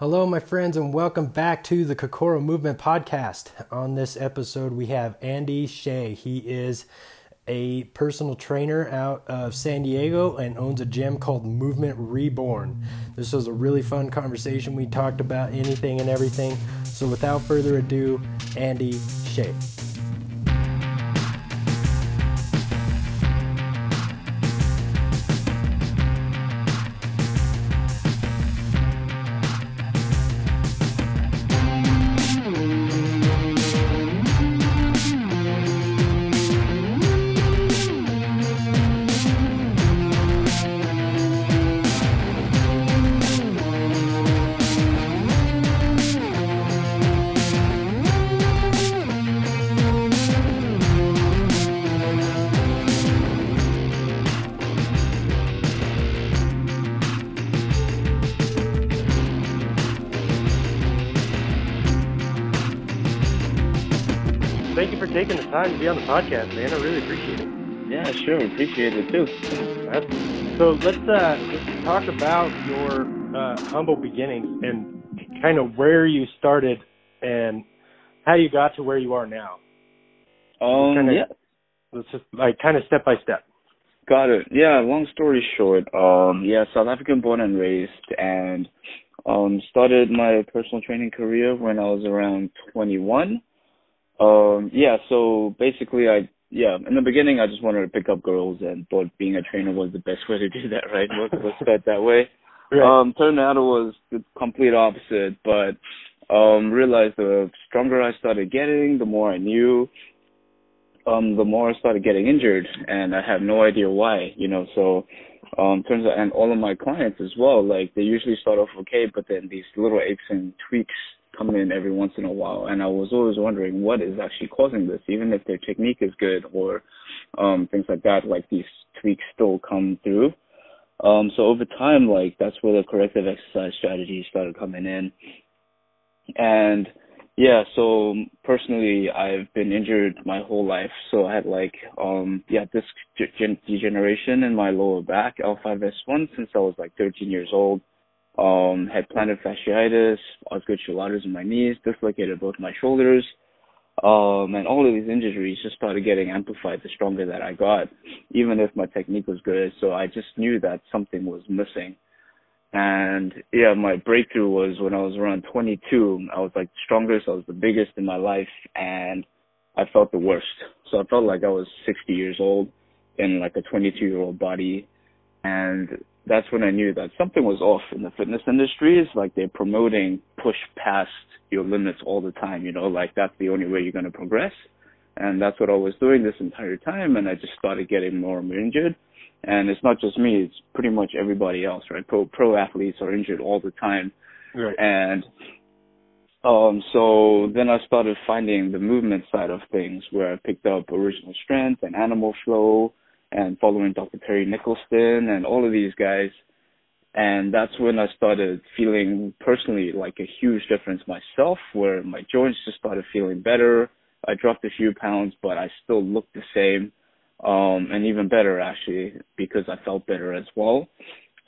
Hello, my friends, and welcome back to the Kokoro Movement Podcast. On this episode, we have Andy Hsieh. He is a personal trainer out of San Diego and owns a gym called Movement Reborn. This was a really fun conversation. We talked about anything and everything. So, without further ado, Andy Hsieh. To be on the podcast, man. I really appreciate it. Yeah, sure. Appreciate it too. So let's uh, let's talk about your uh, humble beginnings and kind of where you started and how you got to where you are now. Um, Kinda- yeah, Let's just like kind of step by step. got it. Yeah, long story short, um, yeah, South African born and raised, and um, started my personal training career when I was around 21. Um, yeah, so basically, I yeah, in the beginning, I just wanted to pick up girls and thought being a trainer was the best way to do that. Right? Let's, let's that way. Um, turned out it was the complete opposite, but um, realized the stronger I started getting, the more I knew, um, the more I started getting injured, and I had no idea why. You know, so um, turns out, and all of my clients as well, like they usually start off okay, but then these little aches and tweaks come in every once in a while, and I was always wondering what is actually causing this, even if their technique is good or um, things like that. Like these tweaks still come through. Um, so over time, like that's where the corrective exercise strategies started coming in. And yeah, so personally, I've been injured my whole life. So I had like, um, yeah, disc degeneration in my lower back, L5S1, since I was like 13 years old. Um, had plantar fasciitis, osgood-Schlatter's in my knees, dislocated both my shoulders. Um, and all of these injuries just started getting amplified the stronger that I got, even if my technique was good. So I just knew that something was missing. And yeah, my breakthrough was when I was around 22. I was like the strongest, I was the biggest in my life, and I felt the worst. So I felt like I was 60 years old in like a 22 year old body. And that's when I knew that something was off in the fitness industry. It's like they're promoting push past your limits all the time, you know, like that's the only way you're going to progress. And that's what I was doing this entire time. And I just started getting more and more injured. And it's not just me, it's pretty much everybody else, right? Pro, pro athletes are injured all the time. Right. And um, so then I started finding the movement side of things where I picked up original strength and animal flow and following Dr. Perry Nickelston and all of these guys. And that's when I started feeling personally like a huge difference myself where my joints just started feeling better. I dropped a few pounds, but I still looked the same. Um, and even better actually because I felt better as well.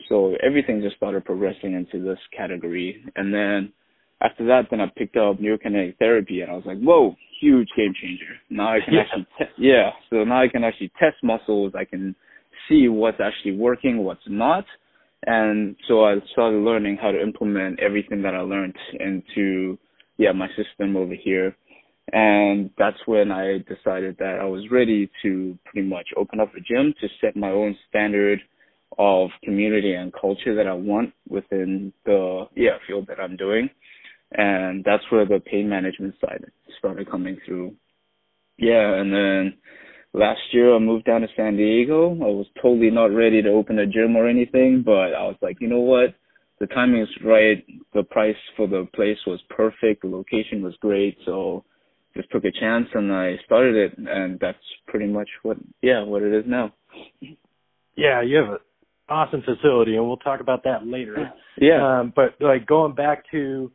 So everything just started progressing into this category. And then after that, then I picked up neurokinetic therapy, and I was like, "Whoa, huge game changer!" Now I can Yeah. actually, te- yeah. So now I can actually test muscles. I can see what's actually working, what's not, and so I started learning how to implement everything that I learned into, yeah, my system over here. And that's when I decided that I was ready to pretty much open up a gym to set my own standard of community and culture that I want within the yeah field that I'm doing and that's where the pain management side started coming through. Yeah, and then last year I moved down to San Diego. I was totally not ready to open a gym or anything, but I was like, you know what? The timing is right. The price for the place was perfect. The location was great, so just took a chance and I started it, and that's pretty much what yeah what it is now. Yeah, you have an awesome facility, and we'll talk about that later. Yeah. Um, but like going back to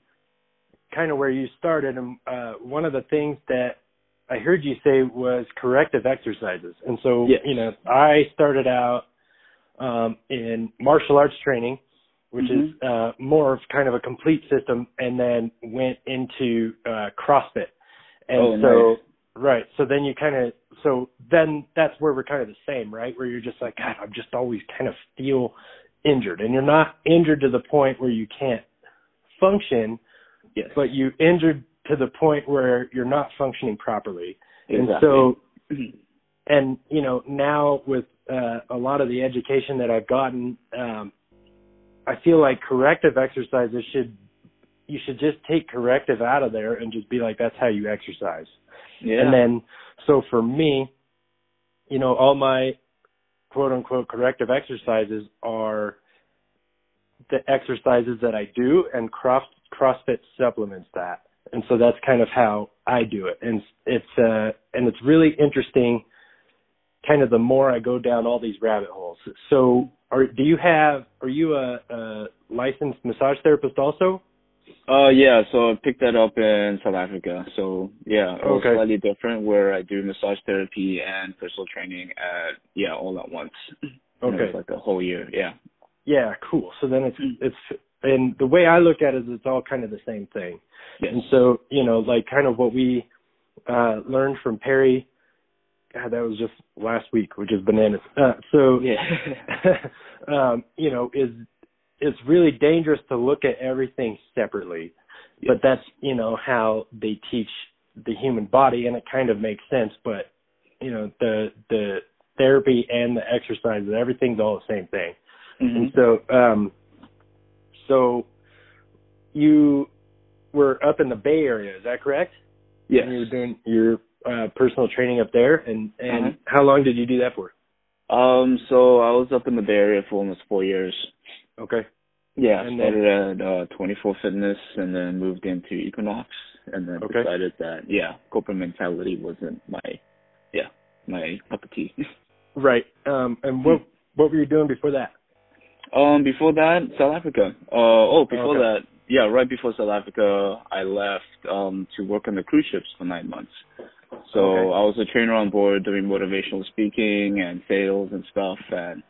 kind of where you started, and uh, one of the things that I heard you say was corrective exercises. And so, Yes. you know, I started out um, in martial arts training, which Mhm. is uh, more of kind of a complete system, and then went into uh, CrossFit. And Oh, so, nice. right. So then you kind of, so then that's where we're kind of the same, right? Where you're just like, God, I'm just always kind of feel injured, and you're not injured to the point where you can't function, Yes. but you injured to the point where you're not functioning properly. exactly. And so and you know now with uh, a lot of the education that I've gotten, um, I feel like corrective exercises should you should just take corrective out of there and just be like that's how you exercise. yeah. And then so for me, you know, all my quote unquote corrective exercises are the exercises that I do and cross CrossFit supplements that. And so that's kind of how I do it. And it's uh and it's really interesting kind of the more I go down all these rabbit holes. So are do you have are you a, a licensed massage therapist also? Uh, yeah, so I picked that up in South Africa. So yeah, it was Okay. slightly different where I do massage therapy and personal training at yeah all at once. Okay. was like a whole year. Yeah. Yeah, cool. So then it's Mm. it's and the way I look at it is it's all kind of the same thing. Yes. And so, you know, like kind of what we uh learned from Perry God, that was just last week, which is bananas. Uh so yeah. um, you know, is it's really dangerous to look at everything separately. But that's, you know, how they teach the human body and it kind of makes sense, but you know, the the therapy and the exercises, everything's all the same thing. And Mhm. so, um, so you were up in the Bay Area, is that correct? Yes. And you were doing your uh, personal training up there, and and Uh-huh. how long did you do that for? Um, so I was up in the Bay Area for almost four years. Okay. Yeah, I And then- at uh, 24 Fitness and then moved into Equinox and then Okay. decided that yeah, corporate mentality wasn't my yeah my cup of tea. Right. Um, and what what were you doing before that? Um, before that, South Africa. Uh, oh, before Okay. that, yeah, right before South Africa, I left um to work on the cruise ships for nine months. So Okay. I was a trainer on board doing motivational speaking and sales and stuff, and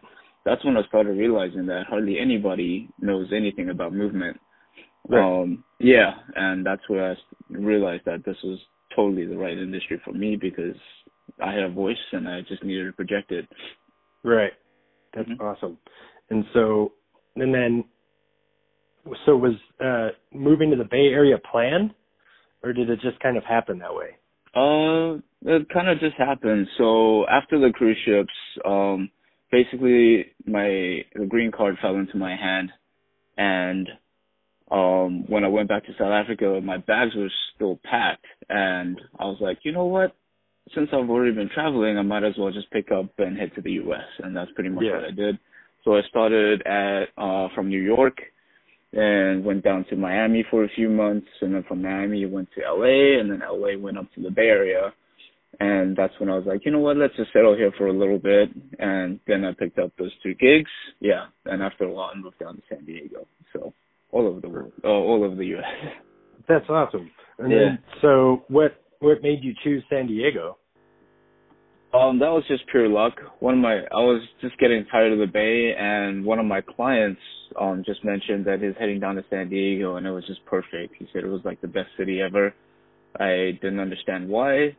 that's when I started realizing that hardly anybody knows anything about movement. Right. Um, yeah, and that's where I realized that this was totally the right industry for me because I had a voice and I just needed to project it. Right. That's Mhm. awesome. And so, and then, so was uh, moving to the Bay Area planned, or did it just kind of happen that way? Uh, it kind of just happened. So after the cruise ships, um, basically my the green card fell into my hand, and um, when I went back to South Africa, my bags were still packed, and I was like, you know what? Since I've already been traveling, I might as well just pick up and head to the U.S. And that's pretty much Yeah. what I did. So I started at uh, from New York, and went down to Miami for a few months, and then from Miami went to LA, and then LA went up to the Bay Area, and that's when I was like, you know what, let's just settle here for a little bit, and then I picked up those two gigs, yeah, and after a while I moved down to San Diego, so all over the world, uh, all over the U.S. That's awesome. And Yeah. then, so what what made you choose San Diego? Um, that was just pure luck. One of my, I was just getting tired of the Bay, and one of my clients um just mentioned that he's heading down to San Diego, and it was just perfect. He said it was like the best city ever. I didn't understand why.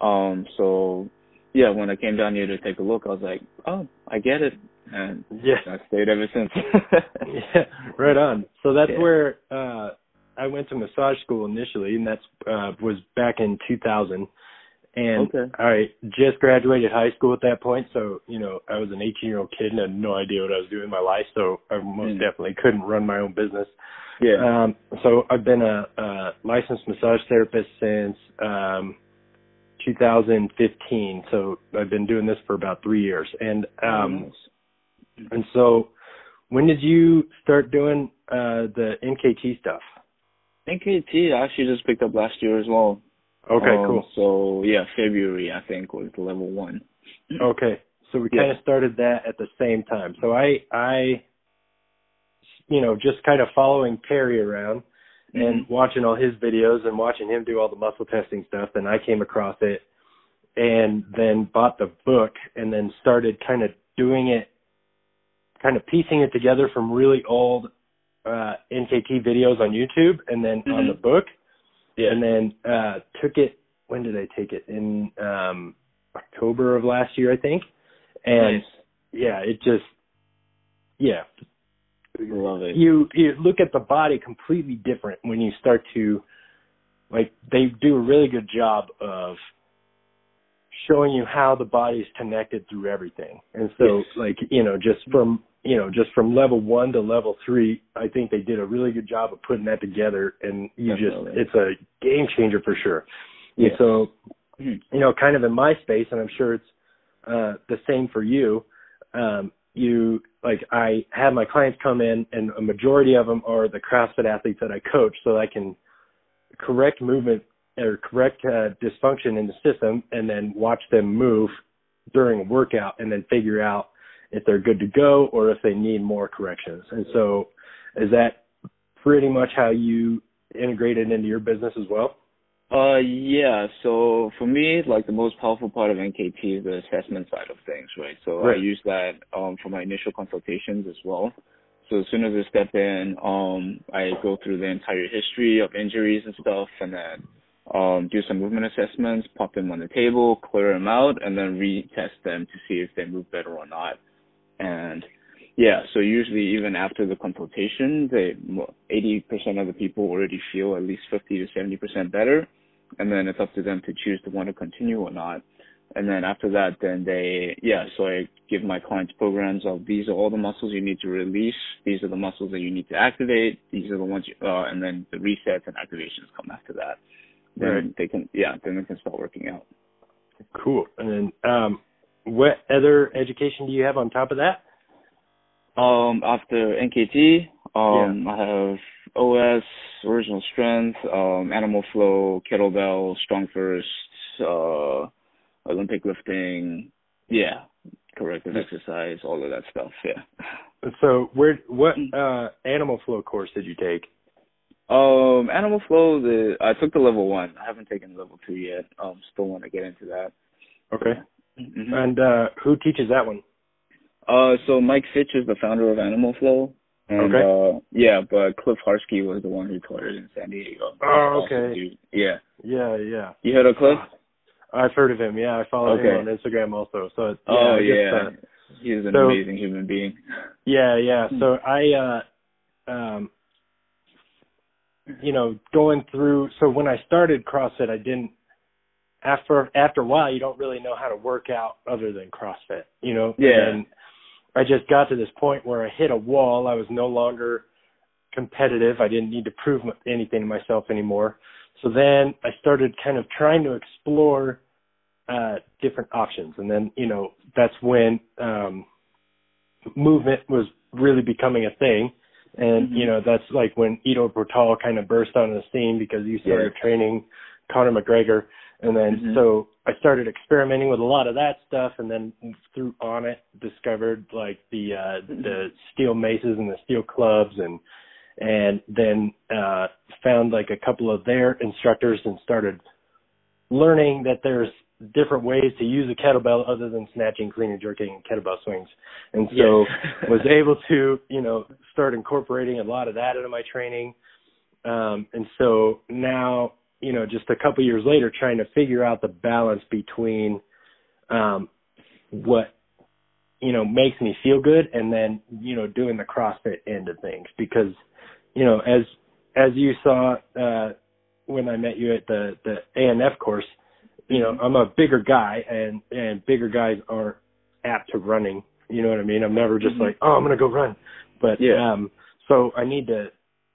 Um, so yeah, when I came down here to take a look, I was like, oh, I get it, and Yeah. I stayed ever since. yeah, right on. So that's Yeah. where uh I went to massage school initially, and that's uh was back in 2000. And Okay. I just graduated high school at that point, so you know I was an 18 year old kid and had no idea what I was doing in my life, so I most Mm. definitely couldn't run my own business. yeah. Um, so I've been a, a licensed massage therapist since um, 2015. So I've been doing this for about three years, and um, and so when did you start doing uh, the NKT stuff? NKT I actually just picked up last year as well. Okay, Um, cool. So yeah, February I think was level one. Okay, so we Yeah. kind of started that at the same time. So I I you know just kind of following Perry around and Mhm. watching all his videos and watching him do all the muscle testing stuff then I came across it and then bought the book and then started kind of doing it kind of piecing it together from really old uh, NKT videos on YouTube and then mm-hmm. on the book. Yeah. And then uh, took it. When did I take it? In um, October of last year, I think. And nice. yeah, it just yeah. Love it. You you look at the body completely different when you start to like they do a really good job of showing you how the body is connected through everything. And so yes. like, you know, just from you know, just from level one to level three, I think they did a really good job of putting that together and you Definitely. just it's a game changer for sure. Yes. And so you know, kind of in my space and I'm sure it's uh the same for you, um, you like I have my clients come in and a majority of them are the CrossFit athletes that I coach so I can correct movement or correct uh, dysfunction in the system and then watch them move during a workout and then figure out if they're good to go or if they need more corrections. And so is that pretty much how you integrate it into your business as well? Uh, yeah. So for me, like the most powerful part of NKT is the assessment side of things, right? So right. I use that um, for my initial consultations as well. So as soon as I step in, um, I go through the entire history of injuries and stuff, and then um, do some movement assessments, pop them on the table, clear them out, and then retest them to see if they move better or not. And yeah, so usually even after the consultation, they 80% of the people already feel at least 50 to 70% better, and then it's up to them to choose to want to continue or not. And then after that, then they, yeah, so I give my clients programs of these are all the muscles you need to release. These are the muscles that you need to activate. These are the ones, you, uh, and then the resets and activations come after that. Then right. they can, yeah, then they can start working out. Cool. And then, um, what other education do you have on top of that? Um, after NKT, um, yeah. I have OS, original strength, um, animal flow, kettlebell, StrongFirst, uh, Olympic lifting, yeah, corrective exercise, all of that stuff. Yeah. So where what mm. uh animal flow course did you take? Um, animal flow. The I took the level one. I haven't taken level two yet. Um, still want to get into that. Okay. Mm-hmm. And uh who teaches that one? Uh, so Mike Fitch is the founder of Animal Flow. And, okay. uh, yeah, but Cliff Harsky was the one who taught it in San Diego. Oh, okay. Yeah. Yeah, yeah. You heard of Cliff? I've heard of him. Yeah, I follow okay. him on Instagram also. So yeah, oh yeah, he's an so, amazing human being. Yeah, yeah. Hmm. So I, uh, um, you know, going through. So when I started CrossFit, I didn't. After after a while, you don't really know how to work out other than CrossFit. You know. Yeah. And I just got to this point where I hit a wall. I was no longer competitive. I didn't need to prove anything to myself anymore. So then I started kind of trying to explore uh, different options. And then, you know, that's when um, movement was really becoming a thing. And, mm-hmm. you know, that's like when Ido Portal kind of burst onto the scene because you started yeah. training Conor McGregor. And then mm-hmm. so I started experimenting with a lot of that stuff and then through on it discovered like the uh the steel maces and the steel clubs and and then uh found like a couple of their instructors and started learning that there's different ways to use a kettlebell other than snatching, clean and jerking kettlebell swings. And so yes. was able to, you know, start incorporating a lot of that into my training. Um, and so now, you know, just a couple years later, trying to figure out the balance between um, what, you know, makes me feel good and then, you know, doing the CrossFit end of things. Because, you know, as as you saw uh, when I met you at the the ANF course, you know, I'm a bigger guy and, and bigger guys aren't apt to running. You know what I mean? I'm never just mm-hmm. like, oh, I'm going to go run. But, yeah. um, so I need to,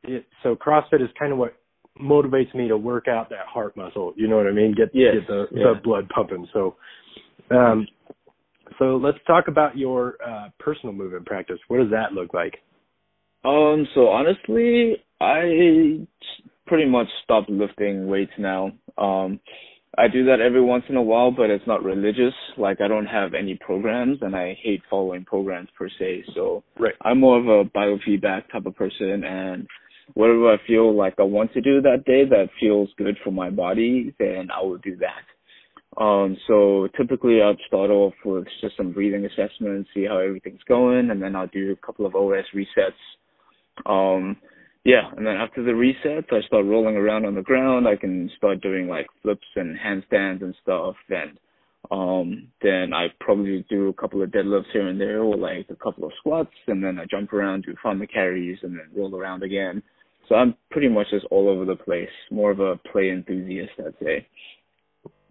it, so CrossFit is kind of what motivates me to work out that heart muscle. You know what I mean? Get, yes. get the, yeah. the blood pumping. So, um, so let's talk about your, uh, personal movement practice. What does that look like? Um, so honestly, I pretty much stopped lifting weights now. Um, I do that every once in a while, but it's not religious. Like I don't have any programs, and I hate following programs per se. So right. I'm more of a biofeedback type of person, and whatever I feel like I want to do that day that feels good for my body, then I will do that. Um, so typically I'll start off with just some breathing assessments, see how everything's going, and then I'll do a couple of OS resets Um, yeah, and then after the resets, I start rolling around on the ground. I can start doing like flips and handstands and stuff, and um, then I probably do a couple of deadlifts here and there, or like a couple of squats, and then I jump around, do farmer carries, and then roll around again. So I'm pretty much just all over the place. More of a play enthusiast, I'd say.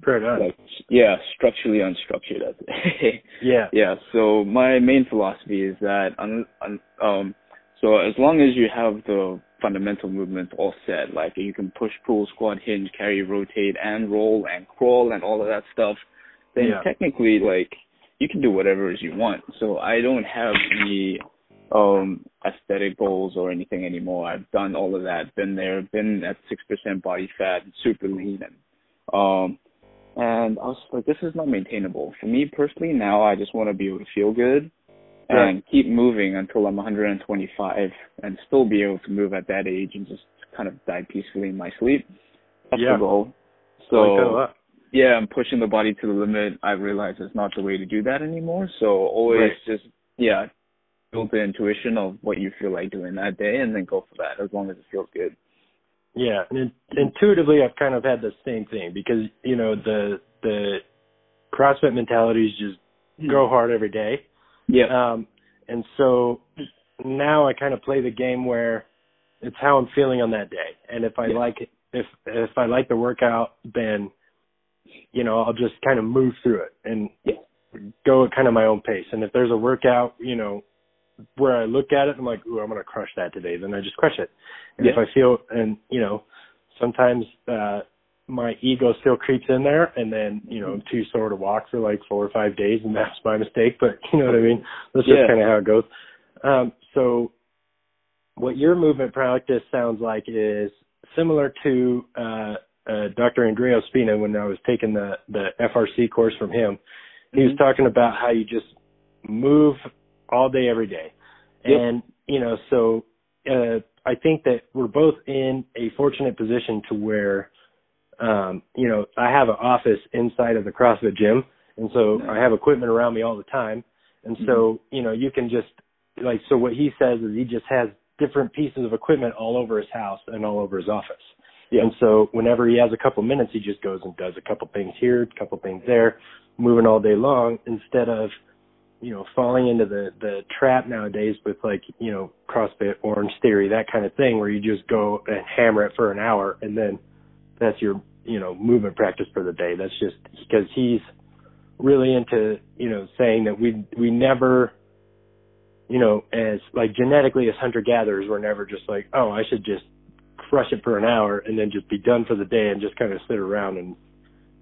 Right on. Like, yeah, structurally unstructured. I'd say. yeah. Yeah. So my main philosophy is that un, un, um so as long as you have the fundamental movements all set, like you can push, pull, squat, hinge, carry, rotate, and roll and crawl and all of that stuff, then Yeah. technically like you can do whatever as you want. So I don't have any um aesthetic goals or anything anymore. I've done all of that, been there, been at six percent body fat and super lean and um and I was like, this is not maintainable. For me personally now I just want to be able to feel good Right. and keep moving until I'm 125 and still be able to move at that age and just kind of die peacefully in my sleep. That's Yeah. the goal. I like So yeah, I'm pushing the body to the limit. I realize it's not the way to do that anymore. So always Right. just yeah, build the intuition of what you feel like doing that day and then go for that as long as it feels good. Yeah, and in, intuitively, I've kind of had the same thing because you know the the CrossFit mentality is just go hard every day, Yeah. um, and so now I kind of play the game where it's how I'm feeling on that day, and if I Yeah. like it, if if I like the workout, then you know I'll just kind of move through it and Yeah. go at kind of my own pace. And if there's a workout, you know, where I look at it, I'm like, ooh, I'm gonna crush that today. Then I just crush it. And if I feel, and you know, sometimes uh my ego still creeps in there, and then you know, I'm too sore to walk for like four or five days, and that's my mistake. But you know what I mean? That's Yeah. just kind of how it goes. Um, so, what your movement practice sounds like is similar to uh, uh, Dr. Andrea Spina when I was taking the the FRC course from him. He was Mhm. talking about how you just move all day, every day, Yep. and you know, so uh, I think that we're both in a fortunate position to where, um, you know, I have an office inside of the CrossFit gym, and so Nice. I have equipment around me all the time, and so you know, you can just like so. What he says is he just has different pieces of equipment all over his house and all over his office. Yeah. And so whenever he has a couple minutes, he just goes and does a couple things here, a couple things there, moving all day long instead of, you know, falling into the the trap nowadays with like, you know, CrossFit, Orange Theory, that kind of thing where you just go and hammer it for an hour and then that's your, you know, movement practice for the day. That's just because he's really into, you know, saying that we we never you know, as like genetically as hunter gatherers, we're never just like, oh, I should just crush it for an hour and then just be done for the day and just kind of sit around and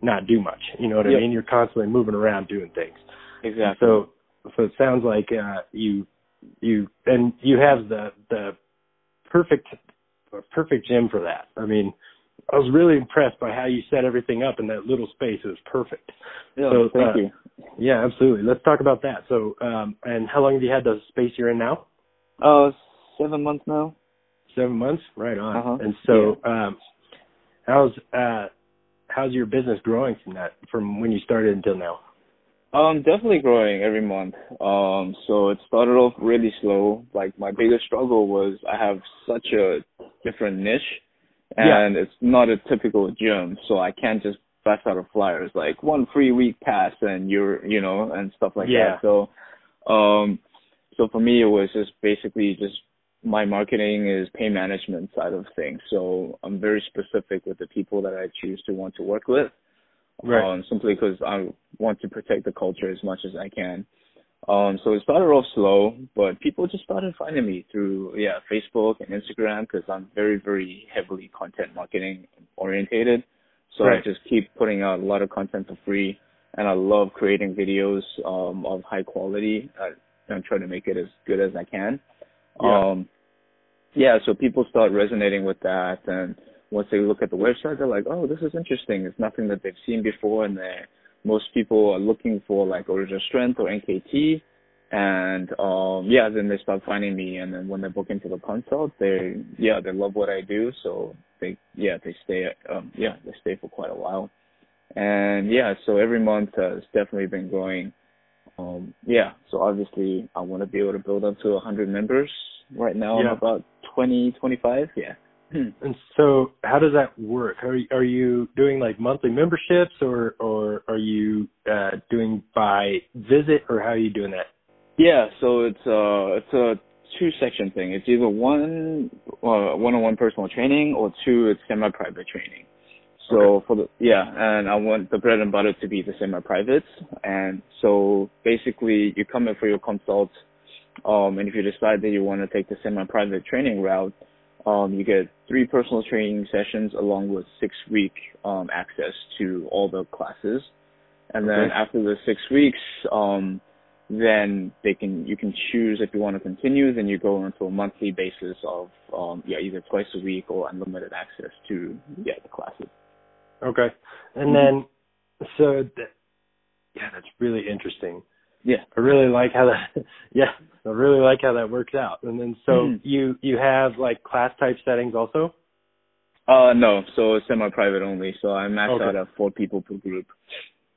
not do much. You know what Yep. I mean? You're constantly moving around doing things. Exactly. So, so it sounds like uh, you you and you have the the perfect perfect gym for that. I mean, I was really impressed by how you set everything up in that little space. It was perfect. yeah, so, thank uh, you. Yeah, absolutely. Let's talk about that. So, um, and how long have you had the space you're in now? Uh seven months now. Seven months, right on. Uh-huh. And so, um, how's uh, how's your business growing from that from when you started until now? Um, definitely growing every month. Um, so it started off really slow. Like my biggest struggle was I have such a different niche, and it's not a typical gym, so I can't just bust out of flyers like one free week pass and you're, you know, and stuff like Yeah. that. So, um, so for me it was just basically just my marketing is pay management side of things. So I'm very specific with the people that I choose to want to work with um, simply because I want to protect the culture as much as I can. Um, so it started off slow, but people just started finding me through yeah Facebook and Instagram because I'm very very heavily content marketing orientated. So Right. I just keep putting out a lot of content for free, and I love creating videos um, of high quality. I, I'm trying to make it as good as I can. Yeah. Um, yeah, so people start resonating with that, and once they look at the website, they're like, "Oh, this is interesting. It's nothing that they've seen before." And most people are looking for like original strength or NKT, and um, yeah, then they start finding me, and then when they book into the consult, they yeah they love what I do, so they yeah they stay um, yeah they stay for quite a while, and yeah, so every month uh, it's definitely been growing. Um, yeah, so obviously I want to be able to build up to a 100 members Right now Yeah. I'm about 20, 25. Yeah. And so, how does that work? Are you, are you doing like monthly memberships, or or are you uh, doing by visit, or how are you doing that? Yeah, so it's uh it's a two section thing. It's either one uh, one-on-one personal training or two it's semi-private training. So for the yeah, and I want the bread and butter to be the semi-privates, and so basically you come in for your consult, um, and if you decide that you want to take the semi-private training route, um, you get three personal training sessions along with six-week um, access to all the classes, and then Okay. after the six weeks, um, then they can you can choose if you want to continue. Then you go into a monthly basis of um, yeah either twice a week or unlimited access to yeah the classes. Okay, and Mhm. then so th- yeah, that's really interesting. Yeah. I really like how that. Yeah, I really like how that works out. And then so Mhm. you you have like class type settings also. Uh no, so semi-private only. So I max Okay. out at four people per group.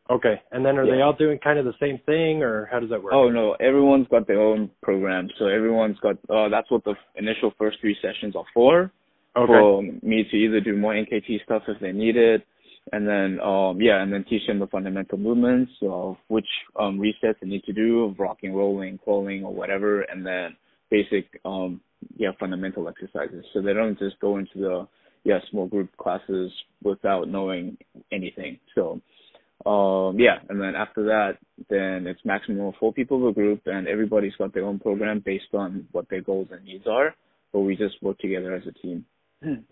Okay, and then are they all doing kind of the same thing, or how does that work? Oh no, everyone's got their own program. So everyone's got uh that's what the initial first three sessions are for. okay, For me to either do more NKT stuff if they need it, and then um yeah, and then teach them the fundamental movements of which um resets they need to do, of rocking, rolling, crawling, or whatever, and then basic um yeah fundamental exercises. So they don't just go into the yeah small group classes without knowing anything. So um yeah, and then after that, then it's maximum of four people per group, and everybody's got their own program based on what their goals and needs are. But we just work together as a team.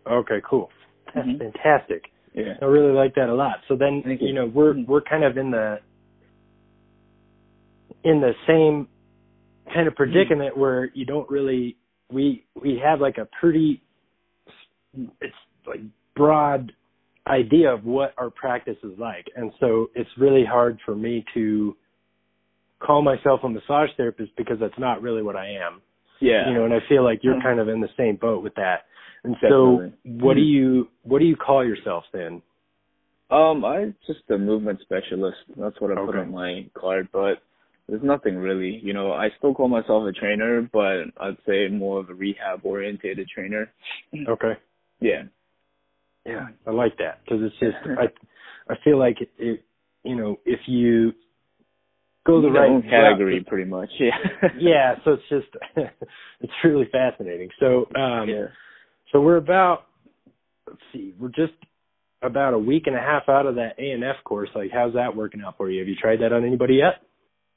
okay, cool. That's Mhm. fantastic. Yeah. I really like that a lot. So then Thank you know we're Mhm. we're kind of in the in the same kind of predicament where you don't really we we have like a pretty it's like broad idea of what our practice is like and so it's really hard for me to call myself a massage therapist because that's not really what I am Yeah. you know and I feel like you're Mhm. kind of in the same boat with that and so Definitely. what do you what do you call yourself then Um, I'm just a movement specialist. That's what I put on my card, but there's nothing really. You know, I still call myself a trainer, but I'd say more of a rehab orientated trainer. okay Yeah. Yeah, I like that because it's just I I feel like it, it you know if you go the right category, route- pretty much. Yeah. yeah, so it's just it's really fascinating. So um yeah. So we're about let's see we're just about a week and a half out of that A and F course. Like how's that working out for you? Have you tried that on anybody yet?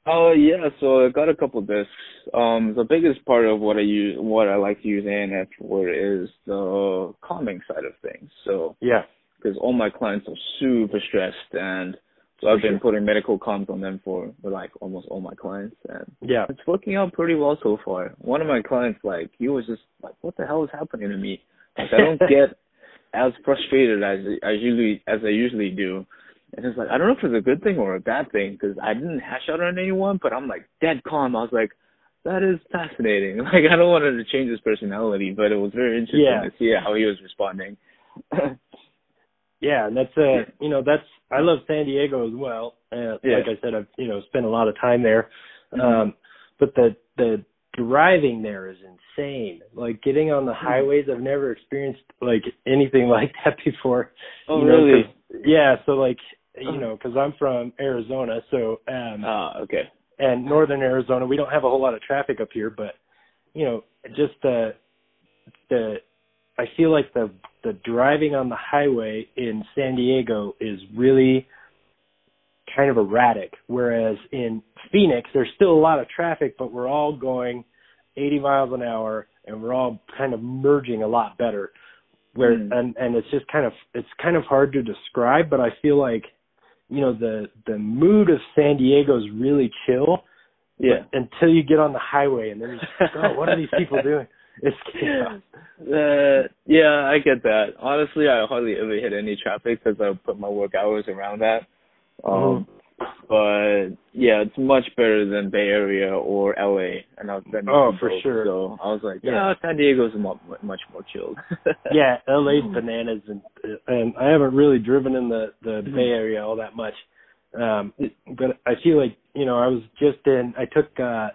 Oh yeah, so I got a couple discs. Um, the biggest part of what I use, what I like to use ANF for is the calming side of things. So Yeah. because all my clients are super stressed, and so I've been sure. putting medical calms on them for, for like almost all my clients, and Yeah. it's working out pretty well so far. One of my clients, like, he was just like, "What the hell is happening to me? Like, I don't get as frustrated as I usually as I usually do." And it's like, I don't know if it's a good thing or a bad thing because I didn't hash out on anyone, but I'm like dead calm. I was like, that is fascinating. Like, I don't want to change his personality, but it was very interesting Yeah. to see how he was responding. Yeah, and that's uh you know that's I love San Diego as well. Uh, Yeah. Like I said, I've you know spent a lot of time there, Mhm. um, but the the driving there is insane. Like getting on the Mm-hmm. highways, I've never experienced like anything like that before. oh, you know, really? yeah, so like you Uh-huh. know, because I'm from Arizona, so um, Ah, okay. and northern Arizona, we don't have a whole lot of traffic up here, but you know, just the the I feel like the the driving on the highway in San Diego is really kind of erratic, whereas in Phoenix there's still a lot of traffic, but we're all going 80 miles an hour and we're all kind of merging a lot better. Where Mm. and and it's just kind of it's kind of hard to describe, but I feel like you know the the mood of San Diego is really chill Yeah. until you get on the highway and then you're just like, oh, what are these people doing? It's chaos. Uh, yeah, I get that. Honestly, I hardly ever hit any traffic because I put my work hours around that. Um, but yeah, it's much better than Bay Area or LA, and I've been. Oh, for both, sure. So I was like, Yeah. yeah, San Diego's mu- much more chilled. Yeah, LA's bananas, and and I haven't really driven in the the Mhm. Bay Area all that much, um, but I feel like you know I was just in. I took uh,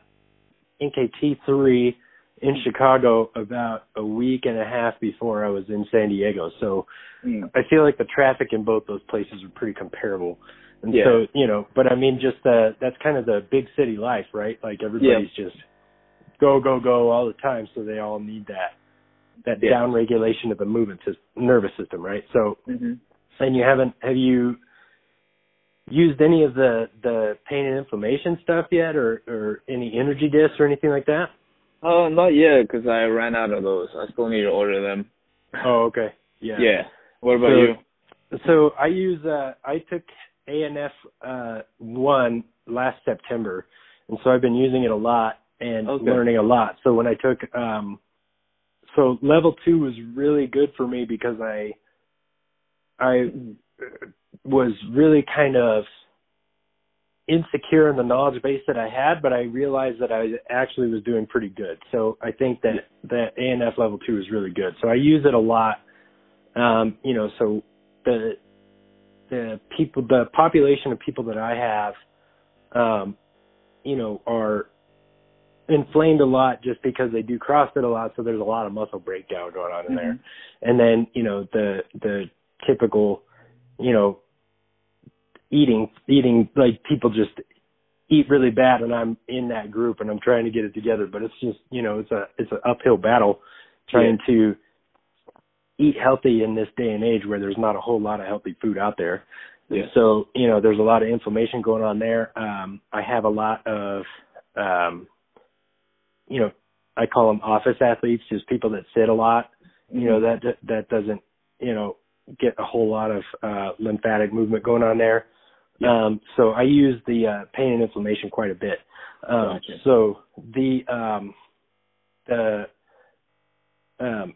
NKT three in Chicago about a week and a half before I was in San Diego. So Mm. I feel like the traffic in both those places are pretty comparable. And Yeah. so, you know, but I mean just uh that's kind of the big city life, right? Like everybody's just go, go, go all the time, so they all need that that Yeah. down regulation of the movement system, nervous system, right? So hmm and you haven't have you used any of the the pain and inflammation stuff yet or or any energy discs or anything like that? Uh, not yet, because I ran out of those. I still need to order them. Oh, okay. Yeah. Yeah. What about So- you? So I use uh I took ANF uh one last September and so I've been using it a lot and Okay. learning a lot. So when I took um so level 2 was really good for me because I I was really kind of insecure in the knowledge base that I had, but I realized that I actually was doing pretty good. So I think that that ANF level two is really good. So I use it a lot. Um, you know, so the the people, the population of people that I have, um, you know, are inflamed a lot just because they do CrossFit a lot. So there's a lot of muscle breakdown going on in there. Mhm. And then you know the the typical, you know, eating eating like people just eat really bad and I'm in that group and I'm trying to get it together. But it's just you know it's a it's an uphill battle trying to eat healthy in this day and age where there's not a whole lot of healthy food out there. Yeah. so you know there's a lot of inflammation going on there. Um I have a lot of um you know I call them office athletes just people that sit a lot you know that that, that doesn't you know get a whole lot of uh lymphatic movement going on there um so i use the uh pain and inflammation quite a bit. Um Gotcha. so the um the um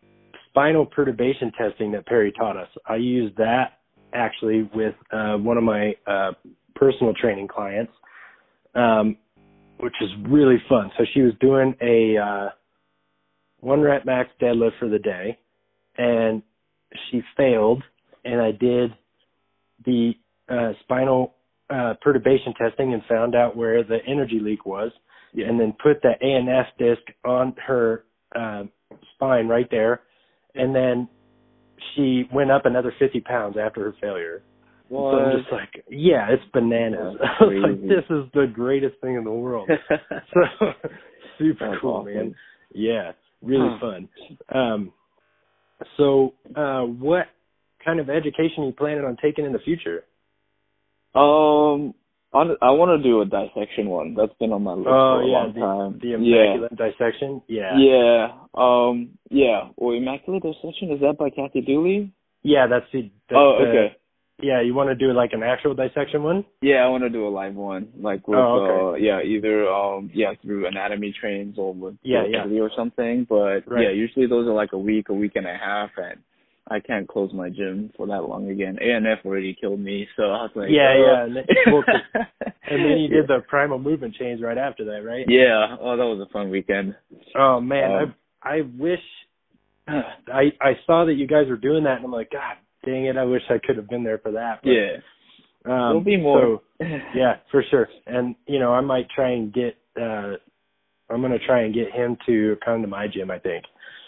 spinal perturbation testing that perry taught us i use that actually with uh one of my uh personal training clients um which is really fun. So she was doing a uh one rep max deadlift for the day and she failed and I did the uh, spinal uh, perturbation testing and found out where the energy leak was Yeah. and then put the ANF disc on her uh, spine right there and then she went up another 50 pounds after her failure. So I'm just like, yeah, it's bananas. I was like, this is the greatest thing in the world. so super That's cool, awesome. man. Yeah, really Huh. fun. Um, so, uh, what kind of education are you planning on taking in the future? Um, on, I want to do a dissection one. That's been on my list for a long the, time. the yeah. immaculate dissection. Yeah, Yeah. Um. Yeah. Well, immaculate dissection is that by Kathy Dooley? yeah, that's the. That's oh, the- okay. Yeah, you want to do like an actual dissection one? Yeah, I want to do a live one, like with Oh, uh, yeah, either um, yeah, through anatomy trains or with Yeah, yeah. Or something. But Right. yeah, usually those are like a week, a week and a half, and I can't close my gym for that long again. ANF already killed me, so I was like, Yeah, uh, yeah, and then- well, 'cause- And then you did the primal movement chains right after that, right? Yeah. Oh, that was a fun weekend. Oh man, Um, I I wish I I saw that you guys were doing that, and I'm like, God dang it, I wish I could have been there for that. But, yeah. um, There'll be more. So, yeah, for sure. And you know, I might try and get. uh I'm gonna try and get him to come to my gym. I think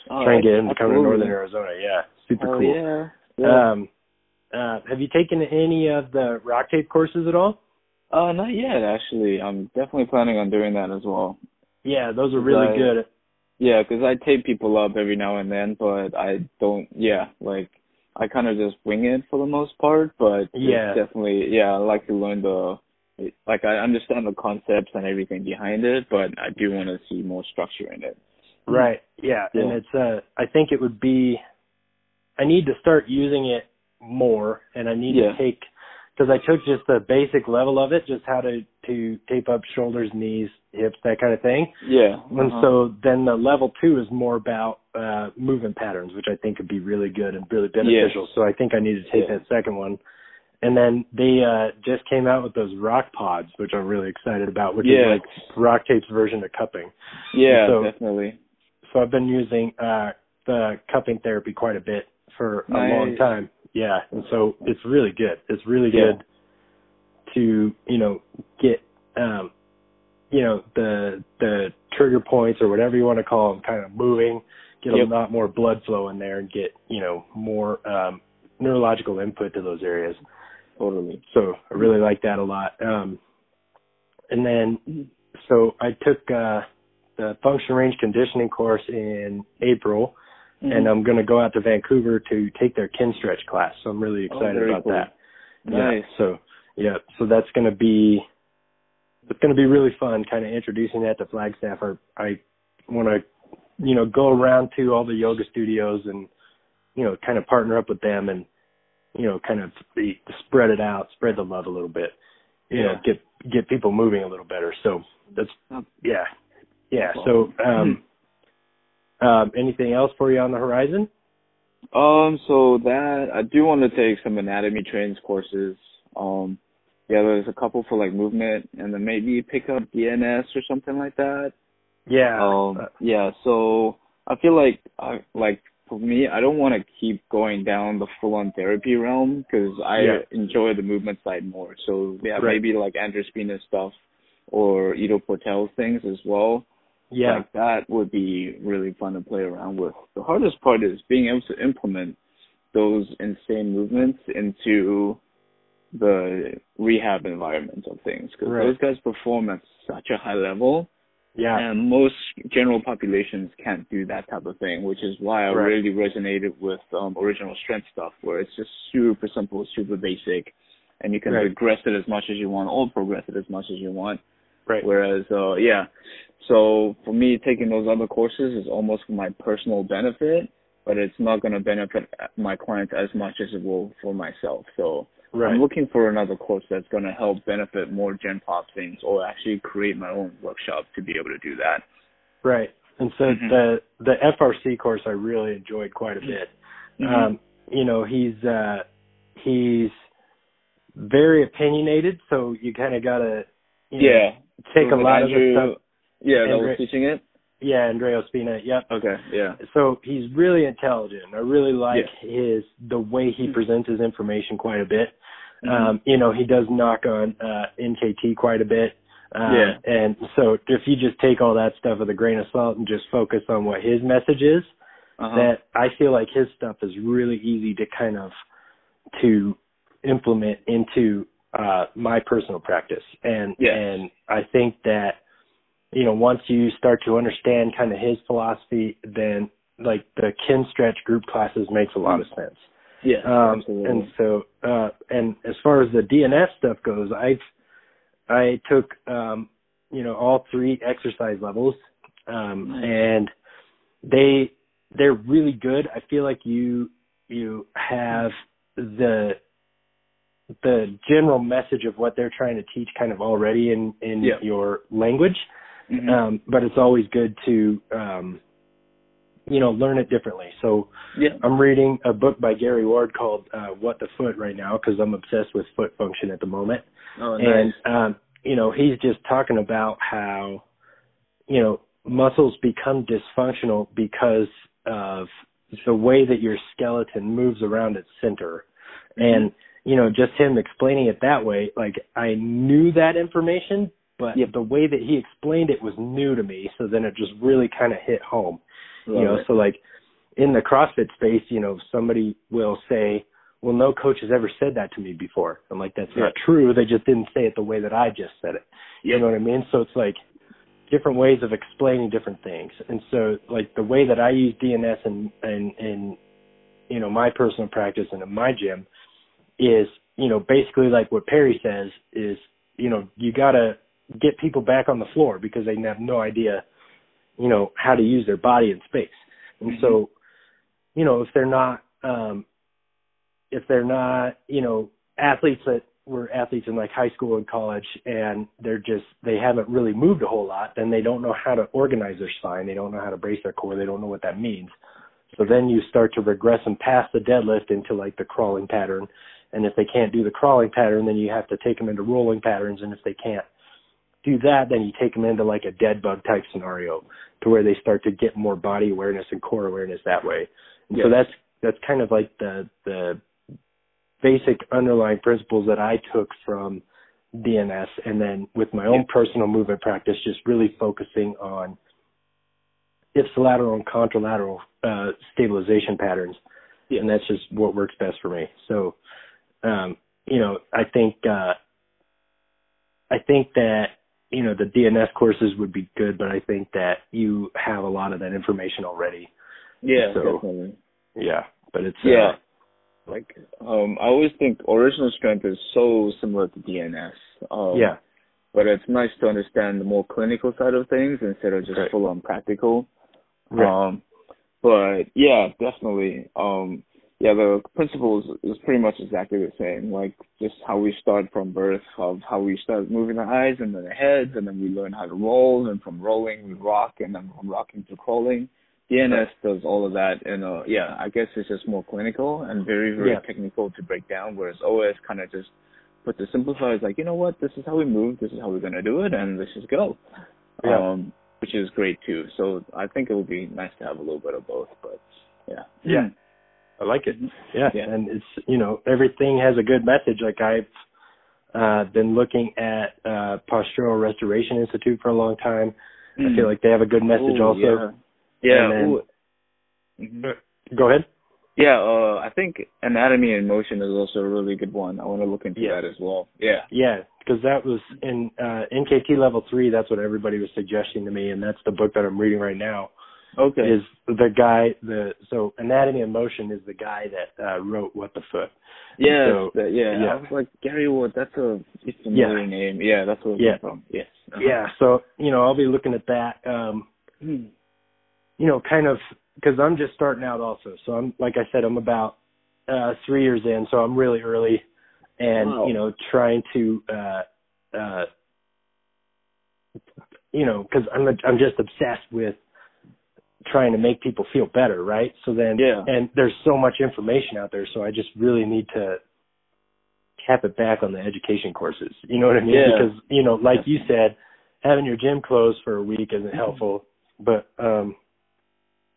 Oh, try and get him to come to. Northern Arizona. Yeah, super Oh, cool. Yeah. yeah. Um, uh, have you taken any of the rock tape courses at all? uh, not yet actually. I'm definitely planning on doing that as well. Yeah, those are really good. Yeah, 'cause I tape people up every now and then, but I don't. Yeah, like I kind of just wing it for the most part. But Yeah. definitely. Yeah, I like to learn the. Like I understand the concepts and everything behind it, but I do want to see more structure in it. Right. Yeah. And it's uh I think it would be I need to start using it more and I need Yeah. to take because I took just the basic level of it, just how to to tape up shoulders, knees, hips, that kind of thing. Yeah. And uh-huh. so then the level two is more about uh movement patterns, which I think could be really good and really beneficial. So I think I need to take Yeah. that second one. And then they uh just came out with those rock pods, which I'm really excited about, which Yeah. is like rock tape's version of cupping yeah, so- definitely. so I've been using uh the cupping therapy quite a bit for a long time. Yeah, and so it's really good. It's really Yeah. good to you know get um you know the the trigger points or whatever you want to call them kind of moving, get Yep. a lot more blood flow in there, and get you know more um, neurological input to those areas. Totally. So I really like that a lot. Um, and then, so I took uh, the function range conditioning course in April, Mm-hmm. and I'm going to go out to Vancouver to take their Kinstretch class. So I'm really Oh, excited very about cool. that. Nice. Yeah. So yeah, so that's going to be it's going to be really fun, kind of introducing that to Flagstaff. I I want to you know go around to all the yoga studios and you know kind of partner up with them and you know kind of be, spread it out, spread the love a little bit. You know, Yeah. get get people moving a little better. So that's Oh. yeah, yeah. So um, um, anything else for you on the horizon? Um, so that I do want to take some anatomy trains courses. Um, yeah, there's a couple for like movement, and then maybe pick up DNS or something like that. Yeah. Um, yeah. So I feel like I like for me, I don't want to keep going down the full-on therapy realm because I Yeah. enjoy the movement side more. So yeah, Right. maybe like Andrew Spina stuff or Ido Portal's things as well. Yeah. Like that would be really fun to play around with. The hardest part is being able to implement those insane movements into the rehab environment of things because Right. those guys perform at such a high level yeah. and most general populations can't do that type of thing which is why i Right. really resonated with um, original strength stuff where it's just super simple super basic and you can Right. regress it as much as you want or progress it as much as you want Right. Whereas, uh, yeah, so for me, taking those other courses is almost for my personal benefit, but it's not going to benefit my clients as much as it will for myself. So Right. I'm looking for another course that's going to help benefit more Gen Pop things or actually create my own workshop to be able to do that. Right. And so Mhm. the the FRC course I really enjoyed quite a bit. Mhm. Um, you know, he's uh he's very opinionated, so you kind of got to you know, yeah. Take a lot it of the stuff. Yeah, that Andrew- was teaching it? Yeah, Andreo Spina. Yep. Okay, yeah. So he's really intelligent. I really like his the way he presents his information quite a bit. Mhm. Um, you know, he does knock on uh NKT quite a bit. Um, Yeah. and so if you just take all that stuff with a grain of salt and just focus on what his message is, uh-huh. that I feel like his stuff is really easy to kind of to implement into uh my personal practice. And Yes. and I think that you know, once you start to understand kind of his philosophy, then like the Kinstretch group classes makes a lot of sense. yeah, Um, absolutely. and so, uh, and as far as the DNS stuff goes, I've, I took, um, you know, all three exercise levels, um, Nice. and they, they're really good. I feel like you, you have the, the general message of what they're trying to teach kind of already in, in Yeah. your language. Mhm. Um, but it's always good to, um, you know, learn it differently. So, yeah. I'm reading a book by Gary Ward called uh, What the Foot right now because I'm obsessed with foot function at the moment. Oh, nice. And um, you know, he's just talking about how you know muscles become dysfunctional because of the way that your skeleton moves around its center. And you know, just him explaining it that way, like I knew that information, but Yep. the way that he explained it was new to me. So then it just really kind of hit home. You know it. so like in the crossfit space you know somebody will say well no coach has ever said that to me before. I'm like that's not true. They just didn't say it the way that i just said it. You know what i mean? So it's like different ways of explaining different things. And so like the way that i use dns and and and you know my personal practice and in my gym is you know basically like what perry says is you know you got to get people back on the floor because they have no idea you know how to use their body in space. And so you know if they're not um if they're not you know athletes that were athletes in like high school and college and they're just they haven't really moved a whole lot then they don't know how to organize their spine. They don't know how to brace their core. They don't know what that means so then you start to regress them past the deadlift into like the crawling pattern. And if they can't do the crawling pattern then you have to take them into rolling patterns. And if they can't do that, then you take them into like a dead bug type scenario to where they start to get more body awareness and core awareness that way. And So that's that's kind of like the the basic underlying principles that I took from DNS, and then with my own personal movement practice, just really focusing on ipsilateral and contralateral uh, stabilization patterns, yeah. and that's just what works best for me. So, um, you know, I think uh, I think that you know the DNS courses would be good, but I think that you have a lot of that information already. Yeah, so, definitely. Yeah, but it's yeah. Uh, like um I always think original strength is so similar to DNS. Um, yeah. But it's nice to understand the more clinical side of things instead of just right. full on practical. Right. Um but yeah, definitely. Um yeah, the principles is pretty much exactly the same. Like just how we start from birth, of how we start moving the eyes and then the heads, and then we learn how to roll, and from rolling we rock, and then from rocking to crawling. DNS does all of that, and uh, yeah, I guess it's just more clinical and very very yeah. technical to break down. Whereas OS kind of just put the simplifies like, you know what, this is how we move, this is how we're gonna do it, and let's just go. Yeah. Um, which is great too. So I think it would be nice to have a little bit of both, but yeah. Yeah. I like it. Yeah. yeah. And it's, you know, everything has a good message. Like I've uh, been looking at uh, Postural Restoration Institute for a long time. Mm. I feel like they have a good message Ooh, also. Yeah. Then, mm-hmm. Go ahead. Yeah, uh, I think Anatomy in Motion is also a really good one. I want to look into yeah. that as well. Yeah. Yeah, because that was in uh, NKT level three. That's what everybody was suggesting to me, and that's the book that I'm reading right now. Okay. Is the guy the so Anatomy in Motion is the guy that uh, wrote What the Foot. Yeah, so, the, yeah, yeah. I was like Gary Ward. That's a yeah. name. Yeah, that's where it yeah. from. Yes. Uh-huh. Yeah. So you know, I'll be looking at that. Um, hmm. You know, kind of because I'm just starting out also. So I'm like I said, I'm about uh three years in, so I'm really early, and wow. you know, trying to. uh uh you know, because I'm a, I'm just obsessed with trying to make people feel better, right? So then, yeah. and there's so much information out there, so I just really need to cap it back on the education courses. You know what I mean? Yeah. Because you know, like you said, having your gym closed for a week isn't helpful. But um,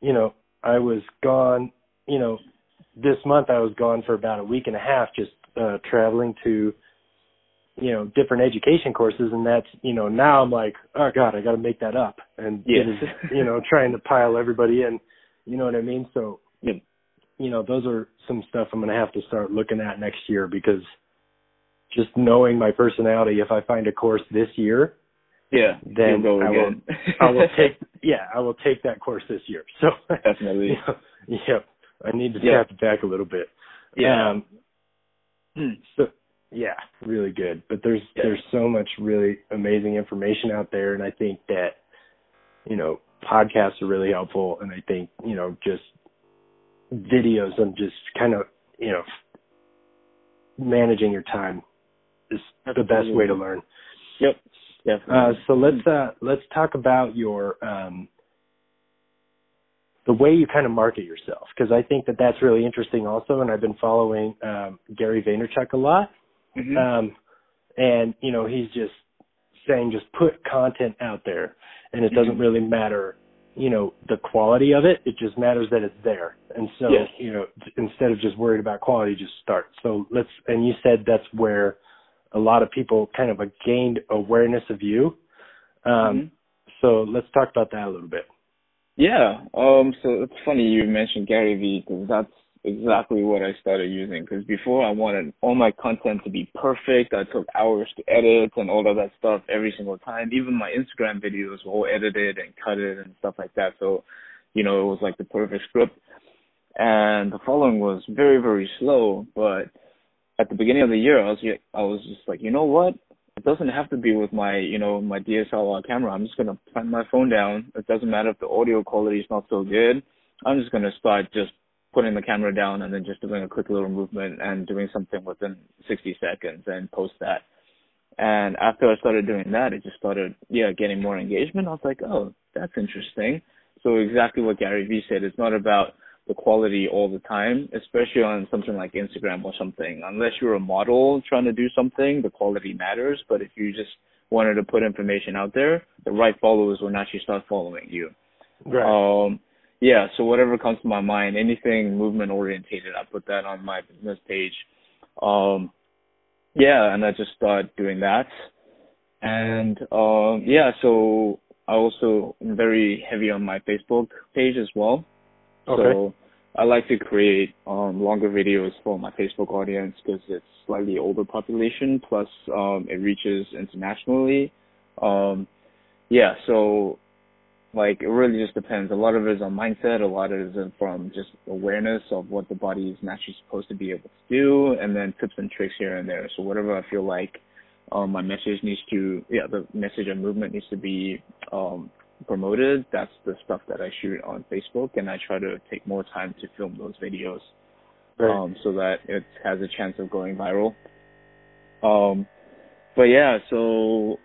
you know, I was gone. You know, this month I was gone for about a week and a half, just uh, traveling to you know different education courses and that's you know now i'm like oh god i got to make that up and yes. you know trying to pile everybody in you know what i mean so yeah. you know those are some stuff i'm going to have to start looking at next year because just knowing my personality if i find a course this year yeah then go i will i will take yeah i will take that course this year so definitely know, yeah i need to Yeah. tap it back a little bit yeah um so yeah, really good. But there's Yeah. there's so much really amazing information out there, and I think that you know podcasts are really helpful, and I think you know just videos and just kind of you know managing your time is the best way to learn. Yep. Yeah. Uh, so let's uh, let's talk about your um, the way you kind of market yourself because I think that that's really interesting also, and I've been following um, Gary Vaynerchuk a lot. Mhm. Um, and you know, he's just saying just put content out there, and it doesn't Mhm. really matter, you know, the quality of it. It just matters that it's there. And so, Yes. you know, instead of just worried about quality, just start. So let's. And you said that's where a lot of people kind of gained awareness of you. Um, Mhm. So let's talk about that a little bit. Yeah. Um. So it's funny you mentioned Gary Vee because that's exactly what I started using. Because before I wanted all my content to be perfect. I took hours to edit and all of that stuff every single time. Even my Instagram videos were all edited and cut it and stuff like that. So, you know, it was like the perfect script. And the following was very very slow. But at the beginning of the year, I was I was just like, you know what? it doesn't have to be with my, you know, my DSLR camera. I'm just gonna put my phone down. It doesn't matter if the audio quality is not so good. I'm just gonna start just putting the camera down and then just doing a quick little movement and doing something within 60 seconds and post that. And after I started doing that, it just started, yeah, getting more engagement. I was like, oh, that's interesting. So exactly what Gary Vee said. It's not about the quality all the time, especially on something like Instagram or something. Unless you're a model trying to do something, the quality matters. But if you just wanted to put information out there, the right followers will naturally start following you. Right. Um, yeah, so whatever comes to my mind, anything movement orientated, I put that on my business page. Um, yeah, and I just started doing that. And um, yeah, so I also am very heavy on my Facebook page as well. Okay. So I like to create um, longer videos for my Facebook audience because it's slightly older population. Plus, um, it reaches internationally. Um, yeah, so like it really just depends. A lot of it is on mindset. A lot of it is from just awareness of what the body is naturally supposed to be able to do, and then tips and tricks here and there. So whatever I feel like um, my message needs to, yeah, the message and movement needs to be um, promoted. That's the stuff that I shoot on Facebook, and I try to take more time to film those videos, Right. um, so that it has a chance of going viral. Um, but yeah, so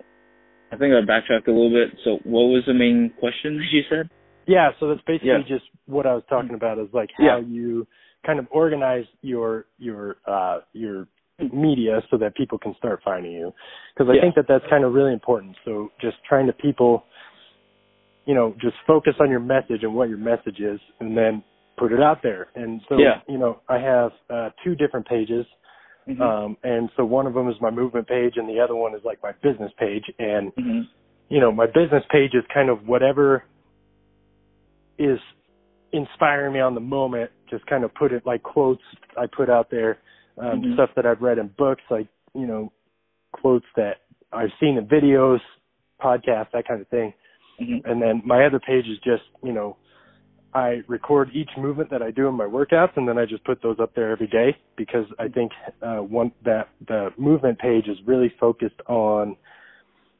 I think I backtracked a little bit. So what was the main question that you said? Yeah, so that's basically Yeah. just what I was talking about is like Yeah. how you kind of organize your your uh your media so that people can start finding you because I Yeah. think that that's kind of really important. So just trying to people you know, just focus on your message and what your message is and then put it out there. And so, Yeah. you know, I have uh two different pages Mhm. um and so one of them is my movement page and the other one is like my business page and Mhm. you know, my business page is kind of whatever is inspiring me on the moment. Just kind of put it like quotes I put out there, um, Mhm. stuff that I've read in books, like you know, quotes that I've seen in videos, podcasts, that kind of thing. Mhm. And then my other page is just you know, I record each movement that I do in my workouts, and then I just put those up there every day because I think uh, one that the movement page is really focused on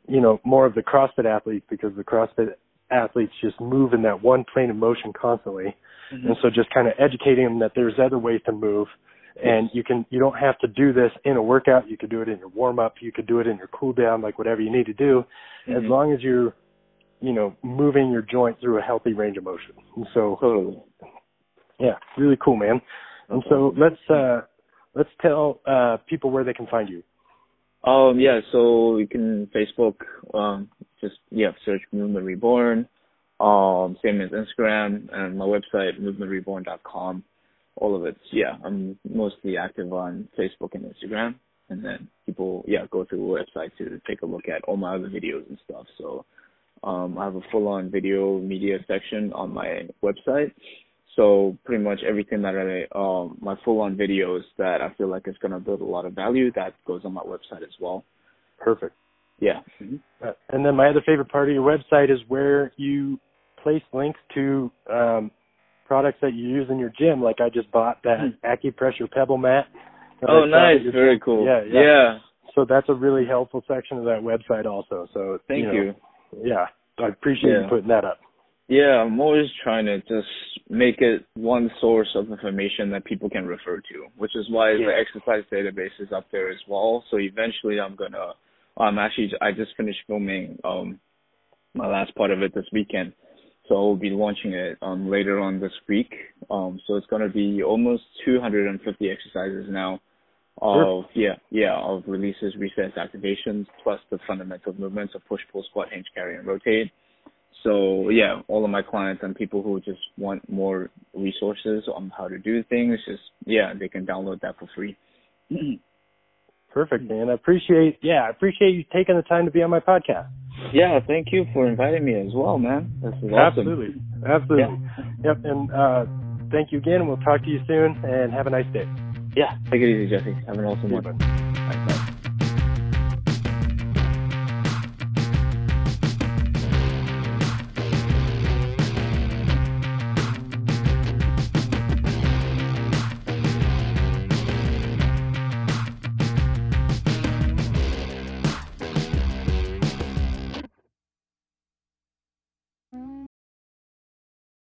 you know, more of the CrossFit athletes because the CrossFit athletes just move in that one plane of motion constantly. Mhm. And so just kind of educating them that there's other ways to move and you can, you don't have to do this in a workout. You could do it in your warm up. You could do it in your cool down, like whatever you need to do as Mhm. long as you're, you know, moving your joint through a healthy range of motion. And so, Totally. yeah, really cool, man. And so let's, uh, let's tell, uh, people where they can find you. Um, yeah, so you can Facebook, um, just, yeah, search Movement Reborn. Um, same as Instagram and my website, movementreborn.com. All of it's, yeah, I'm mostly active on Facebook and Instagram. And then people, yeah, go through the website to take a look at all my other videos and stuff. So, um, I have a full on video media section on my website. So pretty much everything that I, um, my full on videos that I feel like is going to build a lot of value, that goes on my website as well. Perfect. Yeah. hmm Uh, and then my other favorite part of your website is where you place links to um, products that you use in your gym. Like I just bought that acupressure pebble mat. Oh, nice. Very cool. Yeah, yeah, Yeah. So that's a really helpful section of that website also. So Thank know, you. Yeah, I appreciate Yeah. you putting that up. Yeah, I'm always trying to just make it one source of information that people can refer to, which is why Yeah. the exercise database is up there as well. So eventually I'm gonna, I'm actually, I just finished filming, um, my last part of it this weekend. So I'll be launching it, um, later on this week. Um, so it's gonna be almost 250 exercises now of, yeah, yeah, of releases, resets, activations, plus the fundamental movements of push, pull, squat, hinge, carry, and rotate. So yeah, all of my clients and people who just want more resources on how to do things, just yeah, they can download that for free. Perfect, man. I appreciate. Yeah, I appreciate you taking the time to be on my podcast. yeah, thank you for inviting me as well, man. This is awesome. Absolutely, absolutely. Yep. And uh, thank you again. We'll talk to you soon, and have a nice day. Yeah, take it easy, Jesse. Have an awesome one.